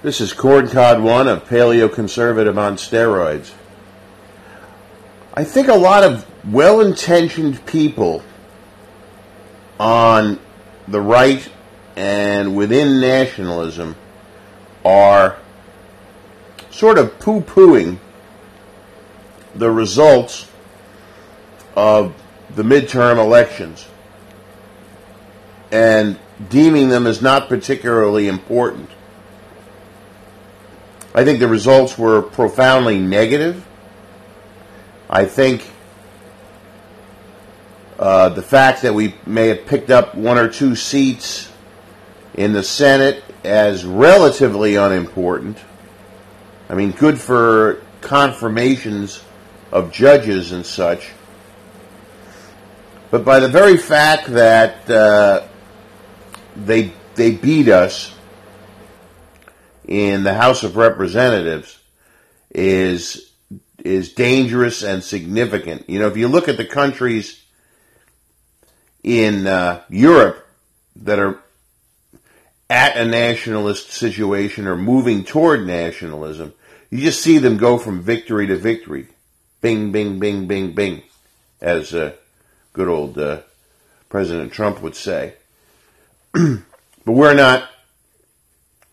This is Corncod One, a paleoconservative on steroids. I think a lot of well intentioned people on the right and within nationalism are sort of poo pooing the results of the midterm elections and deeming them as not particularly important. I think the results were profoundly negative. I think uh, the fact that we may have picked up one or two seats in the Senate as relatively unimportant. I mean, good for confirmations of judges and such. But by the very fact that uh, they they beat us in the House of Representatives is is dangerous and significant. You know, if you look at the countries in uh, Europe that are at a nationalist situation or moving toward nationalism, you just see them go from victory to victory. Bing, bing, bing, bing, bing, as uh, good old uh, President Trump would say. but we're not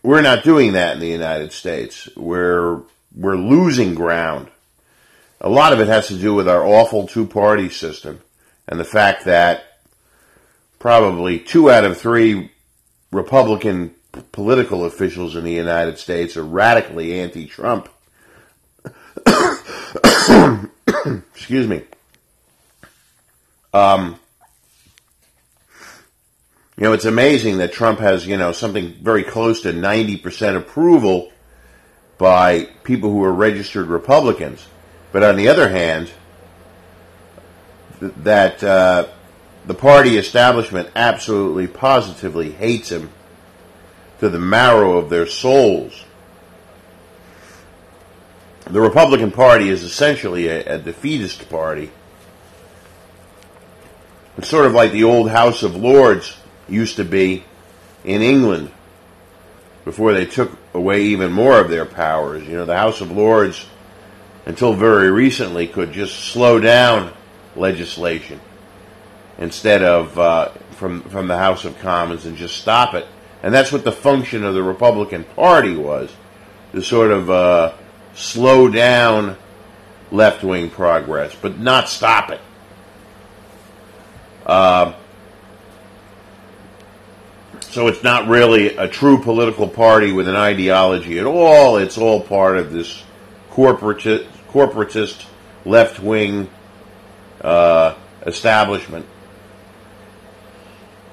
we're not doing that in the United States. We're we're losing ground. A lot of it has to do with our awful two-party system and the fact that probably two out of three Republican political officials in the United States are radically anti-Trump. Excuse me. Um, you know, it's amazing that Trump has, you know, something very close to 90% approval by people who are registered Republicans. But on the other hand, th- that uh, the party establishment absolutely, positively hates him to the marrow of their souls. The Republican Party is essentially a, a defeatist party. It's sort of like the old House of Lords used to be in England before they took away even more of their powers. You know, the House of Lords, until very recently, could just slow down legislation instead of uh, from from the House of Commons and just stop it. And that's what the function of the Republican Party was to sort of uh, slow down left wing progress, but not stop it. Uh, so it's not really a true political party with an ideology at all. It's all part of this corporatist, corporatist left wing uh, establishment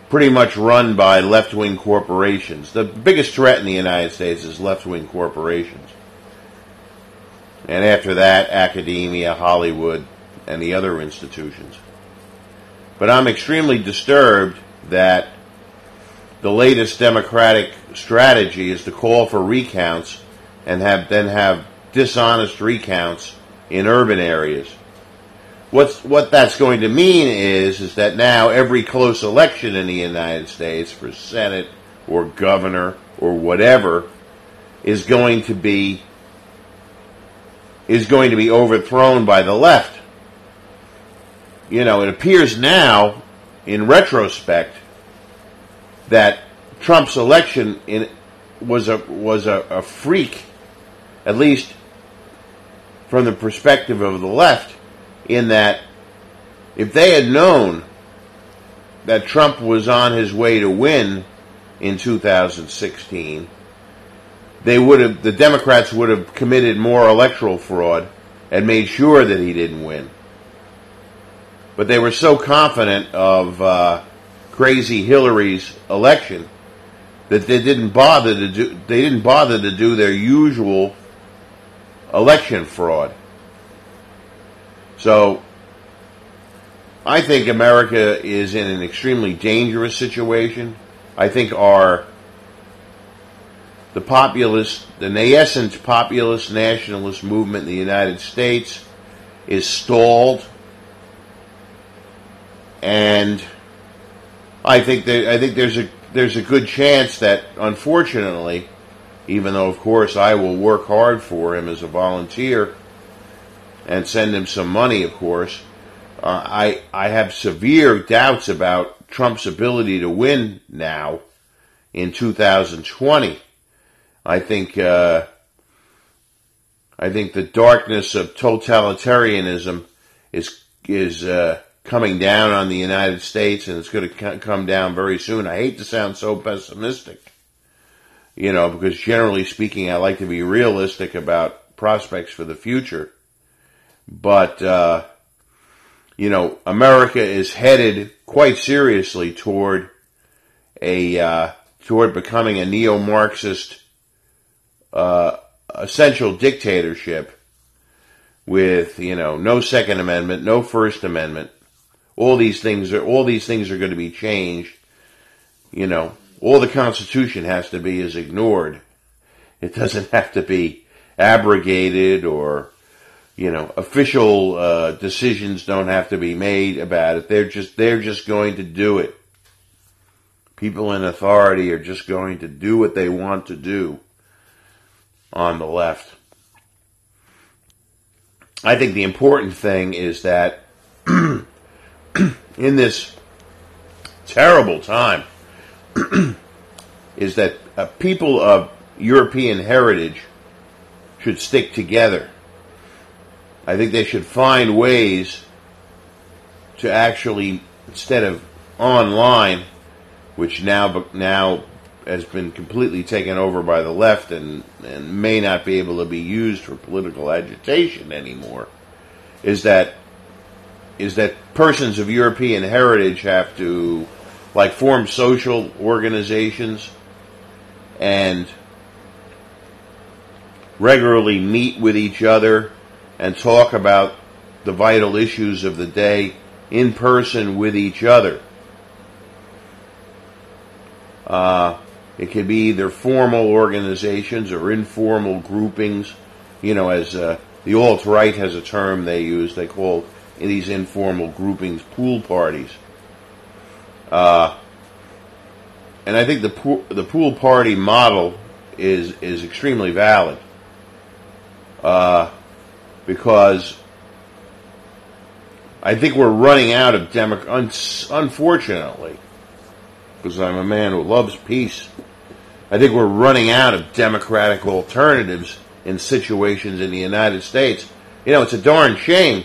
pretty much run by left wing corporations. The biggest threat in the United States is left wing corporations. And after that, academia, Hollywood, and the other institutions. But I'm extremely disturbed that the latest Democratic strategy is to call for recounts and have then have dishonest recounts in urban areas. What's, what that's going to mean is, is that now every close election in the United States for Senate or governor or whatever is going to be is going to be overthrown by the left. You know, it appears now, in retrospect, that Trump's election in, was a was a, a freak, at least from the perspective of the left in that if they had known that Trump was on his way to win in 2016, they would have the Democrats would have committed more electoral fraud and made sure that he didn't win. But they were so confident of uh, crazy Hillary's election that they didn't bother to do they didn't bother to do their usual election fraud. So I think America is in an extremely dangerous situation. I think our the populist, the nascent populist nationalist movement in the United States is stalled, and I think that I think there's a there's a good chance that unfortunately even though, of course, I will work hard for him as a volunteer and send him some money, of course. Uh, I I have severe doubts about Trump's ability to win now in 2020. I think uh, I think the darkness of totalitarianism is is uh, coming down on the United States, and it's going to come down very soon. I hate to sound so pessimistic, you know, because generally speaking, I like to be realistic about prospects for the future. But uh, you know, America is headed quite seriously toward a uh, toward becoming a neo-Marxist uh, essential dictatorship with you know no Second Amendment, no First Amendment. All these things are all these things are going to be changed. You know, all the Constitution has to be is ignored. It doesn't have to be abrogated or you know official uh, decisions don't have to be made about it. They're just they're just going to do it. People in authority are just going to do what they want to do on the left. I think the important thing is that in this terrible time is that uh, people of European heritage should stick together. I think they should find ways to actually, instead of online, which now now has been completely taken over by the left and, and may not be able to be used for political agitation anymore, is that is that persons of European heritage have to like form social organizations and regularly meet with each other and talk about the vital issues of the day in person with each other. Uh, it could be either formal organizations or informal groupings. You know, as uh, the alt right has a term they use, they call these informal groupings pool parties. Uh, and I think the pool, the pool party model is is extremely valid uh, because I think we're running out of democracy. Un- unfortunately, because I'm a man who loves peace. I think we're running out of democratic alternatives in situations in the United States. You know, it's a darn shame.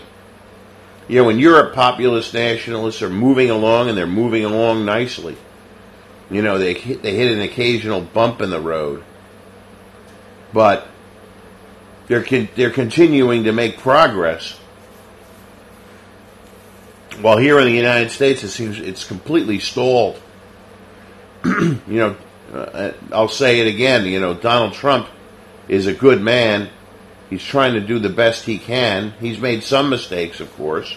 You know, in Europe, populist nationalists are moving along and they're moving along nicely. You know, they hit, they hit an occasional bump in the road, but they're con- they're continuing to make progress. While here in the United States, it seems it's completely stalled. you know, uh, I'll say it again. You know, Donald Trump is a good man. He's trying to do the best he can. He's made some mistakes, of course,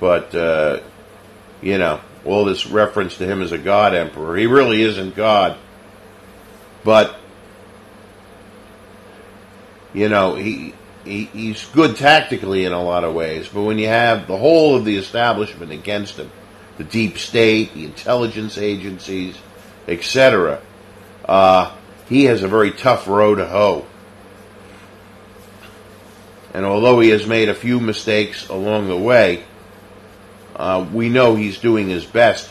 but uh, you know, all this reference to him as a God emperor. He really isn't God, but you know, he, he he's good tactically in a lot of ways. But when you have the whole of the establishment against him, the deep state, the intelligence agencies etc. Uh, he has a very tough row to hoe. And although he has made a few mistakes along the way, uh, we know he's doing his best.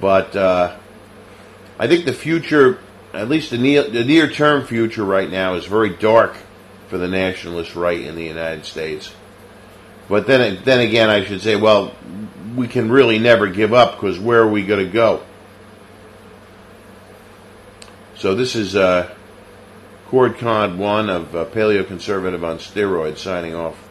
But uh, I think the future, at least the near, the near term future right now, is very dark for the nationalist right in the United States. But then, then again, I should say, well, we can really never give up because where are we going to go? So this is uh, Cord Con 1 of uh, Paleoconservative on Steroids signing off.